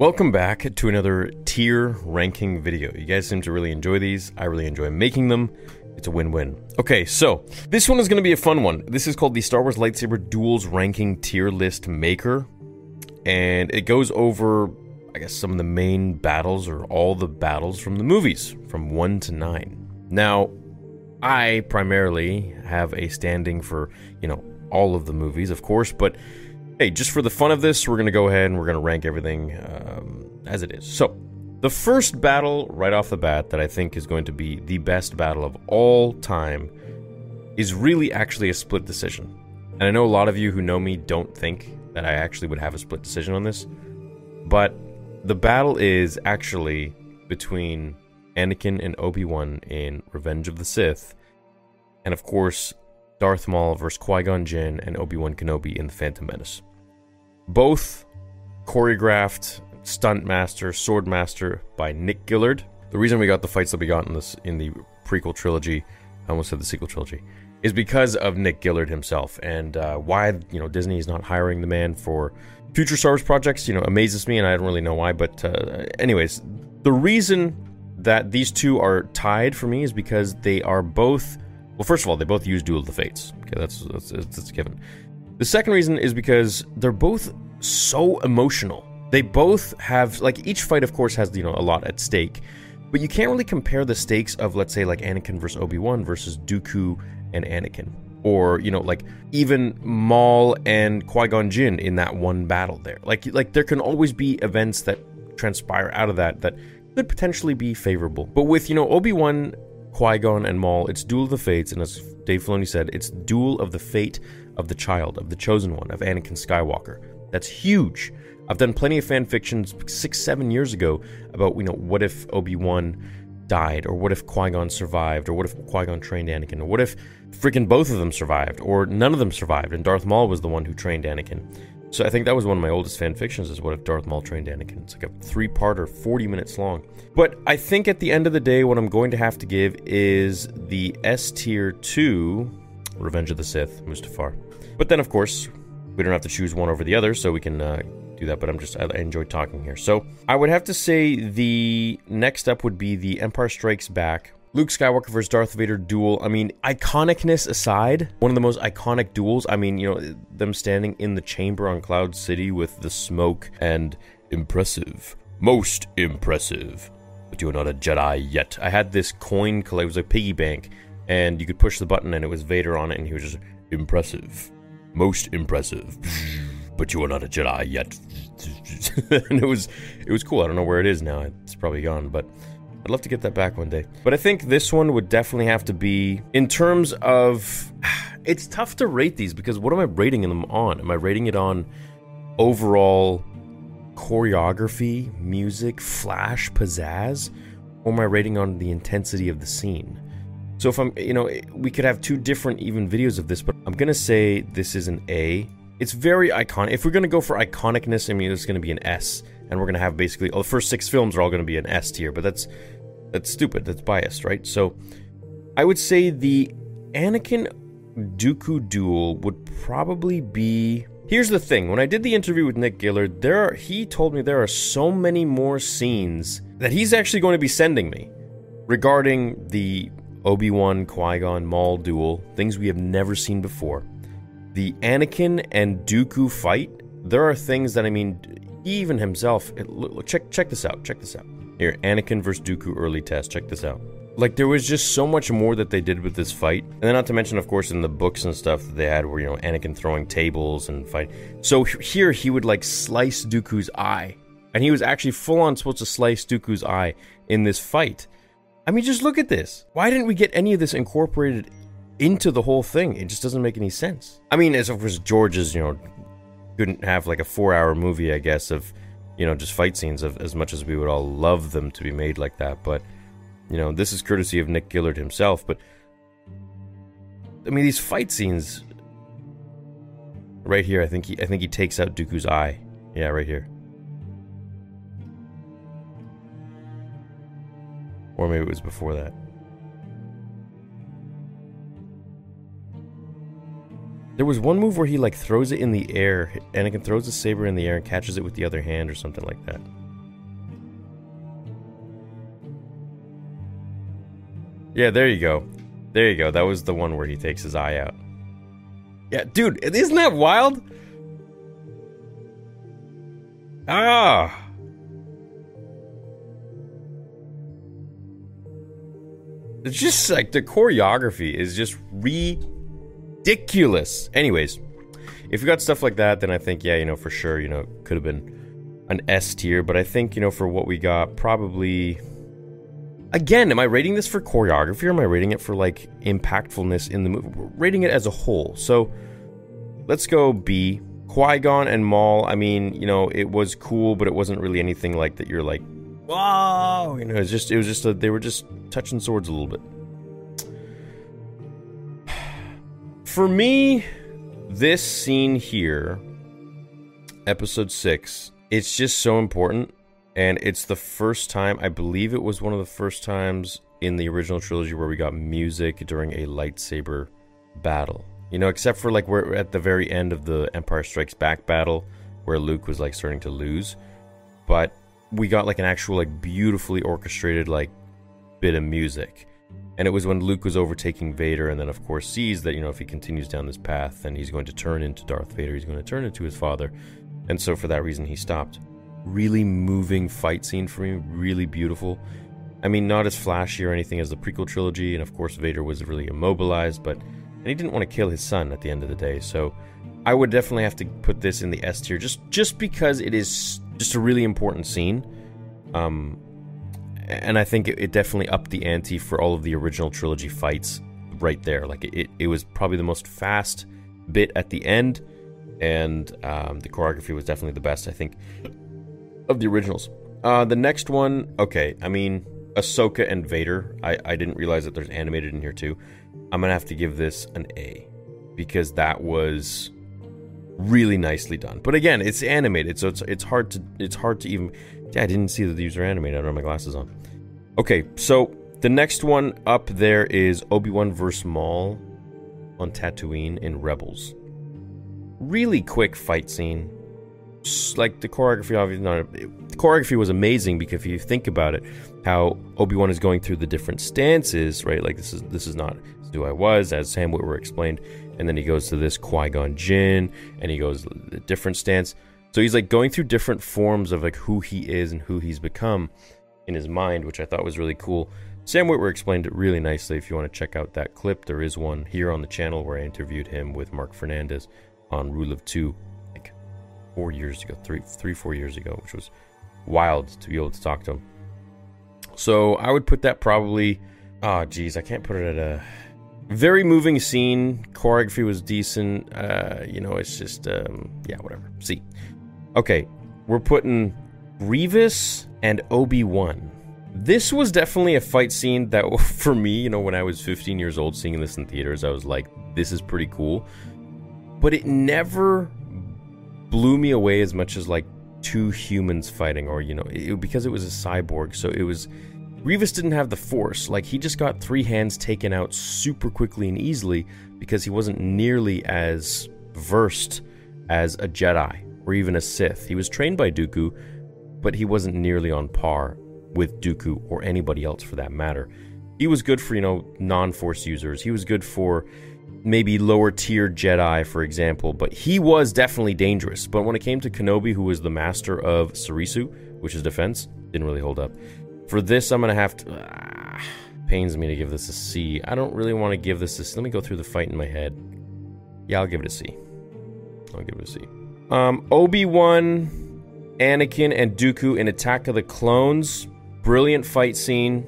Welcome back to another tier ranking video. You guys seem to really enjoy these. I really enjoy making them. It's a win-win. Okay, so this one is going to be a fun one. This is called the Star Wars Lightsaber Duels Ranking Tier List Maker. And it goes over, I guess, some of the main battles or all the battles from the movies from 1 to 9. Now, I primarily have a standing for, you know, all of the movies, of course, but hey, just for the fun of this, we're going to go ahead and we're going to rank everything um, as it is. So, the first battle right off the bat that I think is going to be the best battle of all time is really actually a split decision. And I know a lot of you who know me don't think that I actually would have a split decision on this, but the battle is actually between Anakin and Obi-Wan in Revenge of the Sith, and of course, Darth Maul versus Qui-Gon Jinn and Obi-Wan Kenobi in The Phantom Menace. Both choreographed stunt master, sword master by Nick Gillard. The reason we got the fights that we got in this in the prequel trilogy, I almost said the sequel trilogy, is because of Nick Gillard himself and uh, why you know Disney is not hiring the man for future Star Wars projects. You know, amazes me, and I don't really know why. But uh, anyways, the reason that these two are tied for me is because they are both. Well, first of all, they both use Duel of the Fates. Okay, that's that's, that's given. The second reason is because they're both so emotional. They both have like each fight, of course, has you know a lot at stake, but you can't really compare the stakes of let's say like Anakin versus Obi Wan versus Dooku and Anakin, or you know like even Maul and Qui Gon Jinn in that one battle there. Like like there can always be events that transpire out of that that could potentially be favorable. But with you know Obi Wan, Qui Gon, and Maul, it's Duel of the Fates, and as Dave Filoni said, it's Duel of the Fate of the Child, of the Chosen One, of Anakin Skywalker. That's huge. I've done plenty of fan fictions six, seven years ago about, you know, what if Obi Wan died, or what if Qui Gon survived, or what if Qui Gon trained Anakin, or what if freaking both of them survived, or none of them survived, and Darth Maul was the one who trained Anakin. So I think that was one of my oldest fan fictions is what if Darth Maul trained Anakin. It's like a three-parter, 40 minutes long. But I think at the end of the day, what I'm going to have to give is the S tier 2, Revenge of the Sith, Mustafar. But then, of course, we don't have to choose one over the other, so we can uh, do that. But I'm just I, enjoy talking here. So I would have to say the next up would be the Empire Strikes Back. Luke Skywalker versus Darth Vader duel. I mean, iconicness aside, one of the most iconic duels. I mean, you know, them standing in the chamber on Cloud City with the smoke and impressive, most impressive. But you're not a Jedi yet. I had this coin collect. It was a piggy bank, and you could push the button, and it was Vader on it, and he was just impressive, most impressive. But you are not a Jedi yet. and it was it was cool. I don't know where it is now. It's probably gone, but I'd love to get that back one day. But I think this one would definitely have to be in terms of it's tough to rate these because what am I rating them on? Am I rating it on overall choreography, music, flash, pizzazz, or am I rating on the intensity of the scene? So if I'm, you know, we could have two different even videos of this, but I'm gonna say this is an A. It's very iconic. If we're gonna go for iconicness, I mean, it's gonna be an S, and we're gonna have basically all the first six films are all gonna be an S tier. But that's that's stupid. That's biased, right? So I would say the Anakin Dooku duel would probably be. Here's the thing: when I did the interview with Nick Gillard, there are, he told me there are so many more scenes that he's actually going to be sending me regarding the Obi Wan Qui Gon Maul duel, things we have never seen before. The Anakin and Dooku fight. There are things that I mean, even himself. It, look, check check this out. Check this out. Here, Anakin versus Dooku early test. Check this out. Like there was just so much more that they did with this fight, and then not to mention, of course, in the books and stuff that they had, where you know Anakin throwing tables and fight. So here he would like slice Dooku's eye, and he was actually full on supposed to slice Dooku's eye in this fight. I mean, just look at this. Why didn't we get any of this incorporated into the whole thing? It just doesn't make any sense. I mean, as of course, George's, you know, couldn't have like a four hour movie, I guess, of, you know, just fight scenes of as much as we would all love them to be made like that. But, you know, this is courtesy of Nick Gillard himself. But, I mean, these fight scenes right here, I think he, I think he takes out Dooku's eye. Yeah, right here. Or maybe it was before that. There was one move where he like throws it in the air. And Anakin throws the saber in the air and catches it with the other hand or something like that. Yeah, there you go. There you go. That was the one where he takes his eye out. Yeah, dude, isn't that wild? Ah. It's just like the choreography is just ridiculous. Anyways, if you got stuff like that, then I think, yeah, you know, for sure, you know, could have been an S tier. But I think, you know, for what we got, probably. Again, am I rating this for choreography or am I rating it for like impactfulness in the movie? We're rating it as a whole. So let's go B. Qui Gon and Maul. I mean, you know, it was cool, but it wasn't really anything like that. You're like, wow, you know, it's just, it was just, a, they were just touching swords a little bit. For me, this scene here, episode six, it's just so important. And it's the first time, I believe it was one of the first times in the original trilogy where we got music during a lightsaber battle. You know, except for like we're at the very end of the Empire Strikes Back battle where Luke was like starting to lose. But we got like an actual like beautifully orchestrated like bit of music. And it was when Luke was overtaking Vader, and then, of course, sees that, you know, if he continues down this path, then he's going to turn into Darth Vader. He's going to turn into his father. And so, for that reason, he stopped. Really moving fight scene for me, really beautiful. I mean, not as flashy or anything as the prequel trilogy, and of course, Vader was really immobilized, but and he didn't want to kill his son at the end of the day. So, I would definitely have to put this in the S tier, just just because it is just a really important scene. Um, and I think it, it, definitely upped the ante for all of the original trilogy fights right there. Like it, it was probably the most fast bit at the end, and um, the choreography was definitely the best, I think, of the originals. Uh, the next one, okay, I mean, Ahsoka and Vader. I, I didn't realize that there's animated in here too. I'm gonna have to give this an A because that was really nicely done. But again, it's animated, so it's it's hard to it's hard to even. Yeah, I didn't see that these are animated. I don't have my glasses on. Okay, so the next one up there is Obi Wan vs. Maul on Tatooine in Rebels. Really quick fight scene. Like the choreography, obviously, not, the choreography was amazing because if you think about it, how Obi Wan is going through the different stances, right? Like this is this is not who I was, as Sam Witwer explained, and then he goes to this Qui Gon Jinn, and he goes a different stance. So he's like going through different forms of like who he is and who he's become in his mind, which I thought was really cool. Sam Witwer explained it really nicely. If you want to check out that clip, there is one here on the channel where I interviewed him with Mark Fernandez on Rule of Two, like four years ago, three, three, four years ago, which was wild to be able to talk to him. So I would put that probably. Oh, geez, I can't put it at a very moving scene. Choreography was decent. Uh, you know, it's just um, yeah, whatever. See, okay, we're putting Grievous and Obi Wan. This was definitely a fight scene that, for me, you know, when I was 15 years old, seeing this in theaters, I was like, this is pretty cool. But it never blew me away as much as like two humans fighting, or, you know, it, because it was a cyborg. So it was. Grievous didn't have the force. Like, he just got three hands taken out super quickly and easily because he wasn't nearly as versed as a Jedi or even a Sith. He was trained by Dooku, but he wasn't nearly on par with Dooku or anybody else for that matter. He was good for, you know, non Force users. He was good for maybe lower tier Jedi, for example, but he was definitely dangerous. But when it came to Kenobi, who was the master of Soresu, which is defense, didn't really hold up. For this, I'm going to have to. Ah, pains me to give this a C. I don't really want to give this a C. Let me go through the fight in my head. Yeah, I'll give it a C. I'll give it a C. Um, Obi Wan Anakin and Dooku in Attack of the Clones. Brilliant fight scene.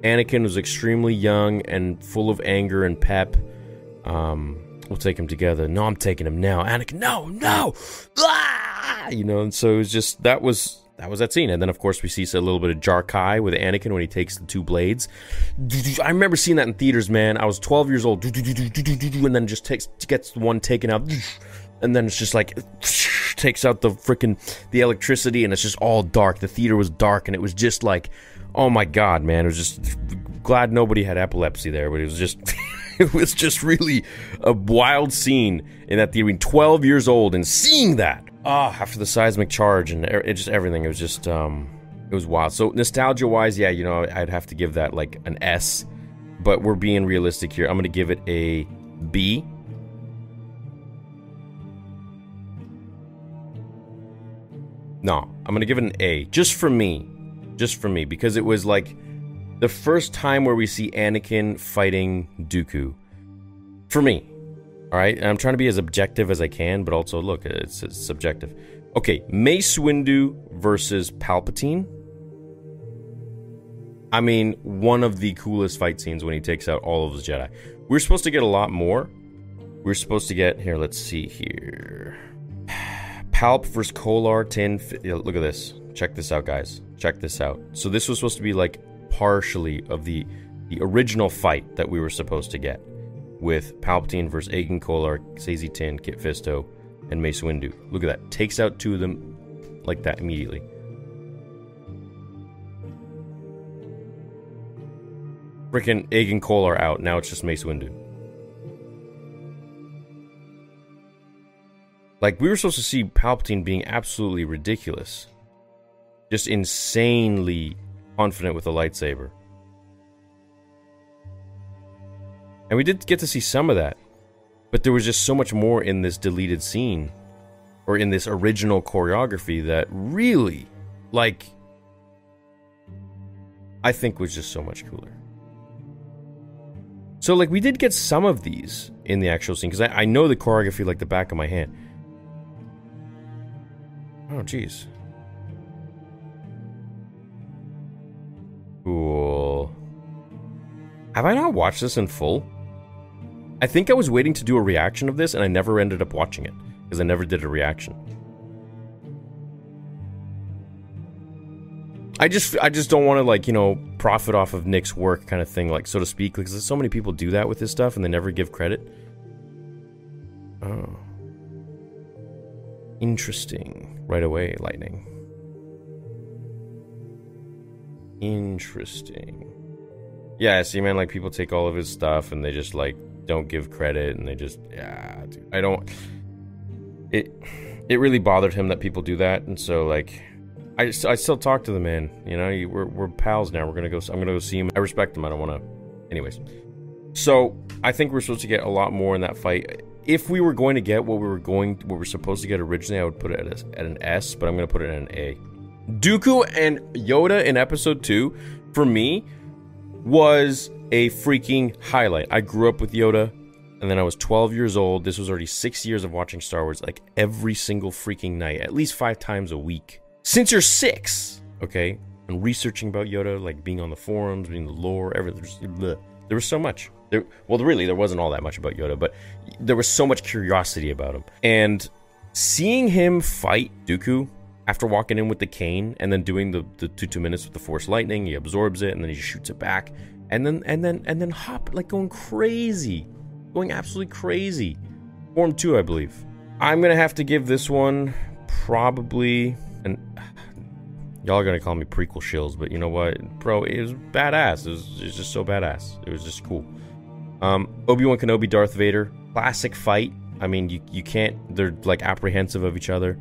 Anakin was extremely young and full of anger and pep. Um, we'll take him together. No, I'm taking him now. Anakin, no, no, ah! you know. And so it was just that was that was that scene. And then of course we see a little bit of Jar Kai with Anakin when he takes the two blades. I remember seeing that in theaters, man. I was 12 years old, and then just takes gets one taken out, and then it's just like takes out the freaking the electricity, and it's just all dark. The theater was dark, and it was just like, oh my god, man. It was just glad nobody had epilepsy there, but it was just. it was just really a wild scene in that theater. 12 years old and seeing that ah, after the seismic charge and it just everything. It was just um, it was wild. So nostalgia wise, yeah, you know, I'd have to give that like an S, but we're being realistic here. I'm gonna give it a B. No, I'm gonna give it an A, just for me, just for me, because it was like the first time where we see Anakin fighting Dooku. For me, all right, and I'm trying to be as objective as I can, but also look, it's, it's subjective. Okay, Mace Windu versus Palpatine. I mean, one of the coolest fight scenes when he takes out all of his Jedi. We're supposed to get a lot more. We're supposed to get here. Let's see here. Palp versus Kolar 10. Look at this. Check this out, guys. Check this out. So this was supposed to be like partially of the the original fight that we were supposed to get with Palpatine versus Agen Kolar, Saesee Tiin, Kit Fisto, and Mace Windu. Look at that. Takes out two of them like that immediately. Freaking Agen Kolar out. Now it's just Mace Windu. Like, we were supposed to see Palpatine being absolutely ridiculous. Just insanely confident with a lightsaber. And we did get to see some of that. But there was just so much more in this deleted scene or in this original choreography that really, like, I think was just so much cooler. So, like, we did get some of these in the actual scene because I, I know the choreography like the back of my hand. Oh, jeez. Cool. Have I not watched this in full? I think I was waiting to do a reaction of this and I never ended up watching it because I never did a reaction. I just I just don't want to like, you know, profit off of Nick's work kind of thing like so to speak because so many people do that with this stuff and they never give credit. Oh. Interesting. Right away, lightning. Interesting. Yeah, see man, like people take all of his stuff and they just like don't give credit and they just yeah dude, i don't it it really bothered him that people do that. And so like i, I still talk to the man you know we're, we're pals now. We're gonna go i'm gonna go see him. I respect him. I don't want to anyways. So i think we're supposed to get a lot more in that fight. If we were going to get what we were going what we were supposed to get originally i would put it at, a, at an s but i'm gonna put it in an a. Dooku and yoda in episode 2 for me was a freaking highlight. I grew up with Yoda, and then I was 12 years old. This was already six years of watching Star Wars, like every single freaking night, at least five times a week. Since you're six, okay, and researching about Yoda, like being on the forums, being the lore, everything. There was so much. There, well, really, there wasn't all that much about Yoda, but there was so much curiosity about him. And seeing him fight Dooku after walking in with the cane and then doing the, the two two minutes with the Force lightning, he absorbs it and then he shoots it back and then and then and then hop like going crazy, going absolutely crazy. Form two, I believe. I'm gonna have to give this one probably and y'all are gonna call me prequel shills, but you know what, bro, it was badass. It was, it was just so badass. It was just cool. Um, Obi Wan Kenobi, Darth Vader, classic fight. I mean, you you can't. They're like apprehensive of each other.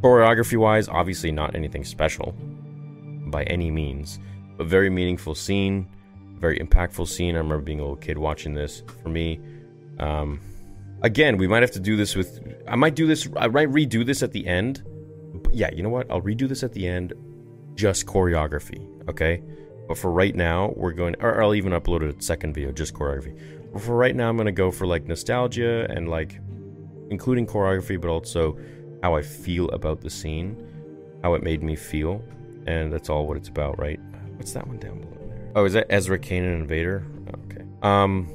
Choreography wise, obviously not anything special by any means, but very meaningful scene very impactful scene. I remember being a little kid watching this. For me, um, again, we might have to do this with. I might do this. I might redo this at the end. But yeah, you know what? I'll redo this at the end. Just choreography, okay? But for right now, we're going. Or I'll even upload a second video, just choreography. But for right now, I'm gonna go for like nostalgia and like including choreography, but also how I feel about the scene, how it made me feel, and that's all what it's about, right? What's that one down below? Oh, is that Ezra, Kanan, and Vader? Okay. Um,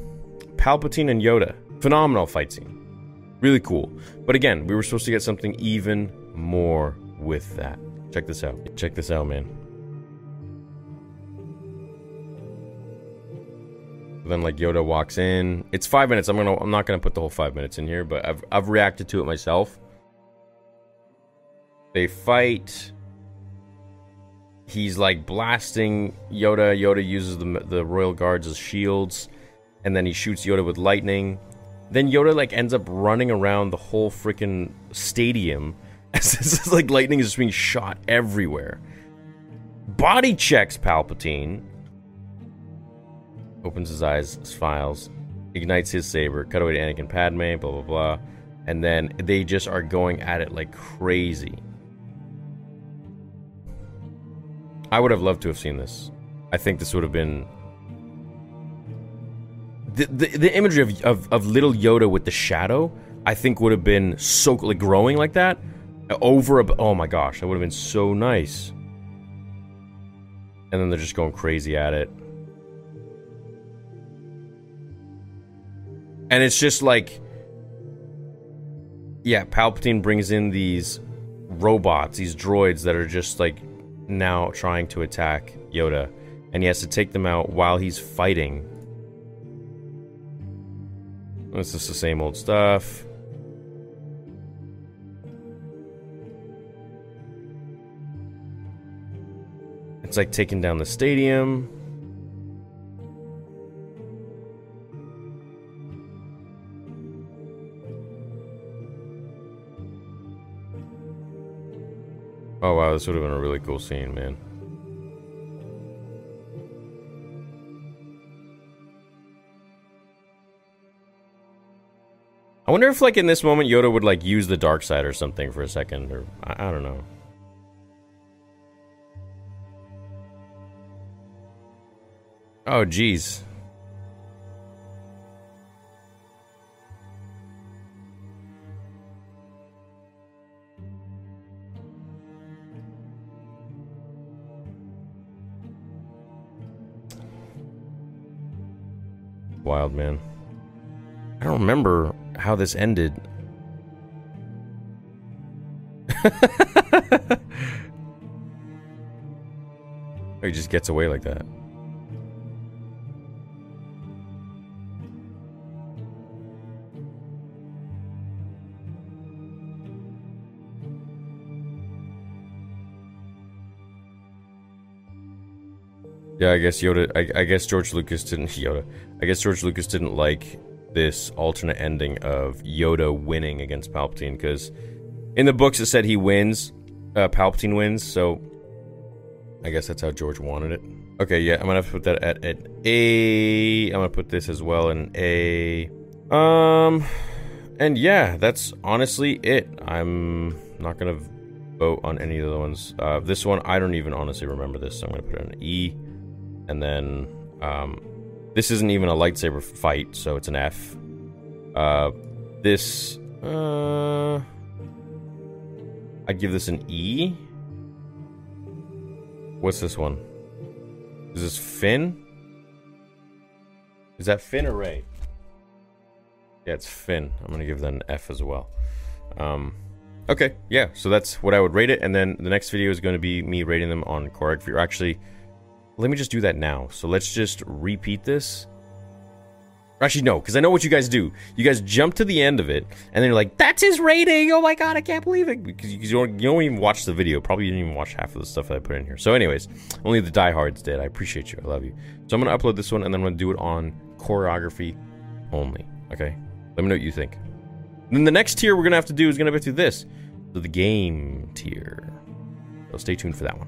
Palpatine and Yoda. Phenomenal fight scene. Really cool. But again, we were supposed to get something even more with that. Check this out. Check this out, man. Then like Yoda walks in. It's five minutes. I'm gonna. I'm not gonna put the whole five minutes in here, but I've I've reacted to it myself. They fight. He's like blasting Yoda. Yoda uses the the royal guards as shields, and then he shoots Yoda with lightning. Then Yoda like ends up running around the whole freaking stadium as this is like lightning is just being shot everywhere. Body checks Palpatine. Opens his eyes, smiles, ignites his saber, cut away to Anakin Padme, blah blah blah. And then they just are going at it like crazy. I would have loved to have seen this. I think this would have been the, the, the imagery of, of, of little Yoda with the shadow, I think would have been so like growing like that over a oh my gosh, that would have been so nice. And then they're just going crazy at it. And it's just like yeah, Palpatine brings in these robots, these droids that are just like now trying to attack Yoda and he has to take them out while he's fighting it's just the same old stuff. It's like taking down the stadium. Oh wow, this would have been a really cool scene, man. I wonder if, like, in this moment, Yoda would, like, use the dark side or something for a second, or I, I don't know. Oh, jeez. Wild man. I don't remember how this ended. he just gets away like that. Yeah, I guess Yoda. I, I, guess George Lucas didn't Yoda. I guess George Lucas didn't like this alternate ending of Yoda winning against Palpatine because in the books it said he wins, uh, Palpatine wins. So I guess that's how George wanted it. Okay, yeah, I'm gonna have to put that at A. I'm gonna put this as well in A. Um, and yeah, that's honestly it. I'm not gonna vote on any of the ones. Uh, this one, I don't even honestly remember this, so I'm gonna put it an E. And then, um, this isn't even a lightsaber fight, so it's an F. Uh, this, uh, I'd give this an E. What's this one? Is this Finn? Is that Finn or Rey? Yeah, it's Finn. I'm gonna give that an F as well. Um, okay, yeah. So that's what I would rate it, and then the next video is going to be me rating them on choreography. Or actually, let me just do that now. So let's just repeat this. Actually, no, because I know what you guys do. You guys jump to the end of it, and then you're like, "That's his rating! Oh my god, I can't believe it!" Because you don't, you don't even watch the video. Probably you didn't even watch half of the stuff that I put in here. So, anyways, only the diehards did. I appreciate you. I love you. So I'm gonna upload this one, and then I'm gonna do it on choreography only. Okay. Let me know what you think. And then the next tier we're gonna have to do is gonna be to this, the game tier. So stay tuned for that one.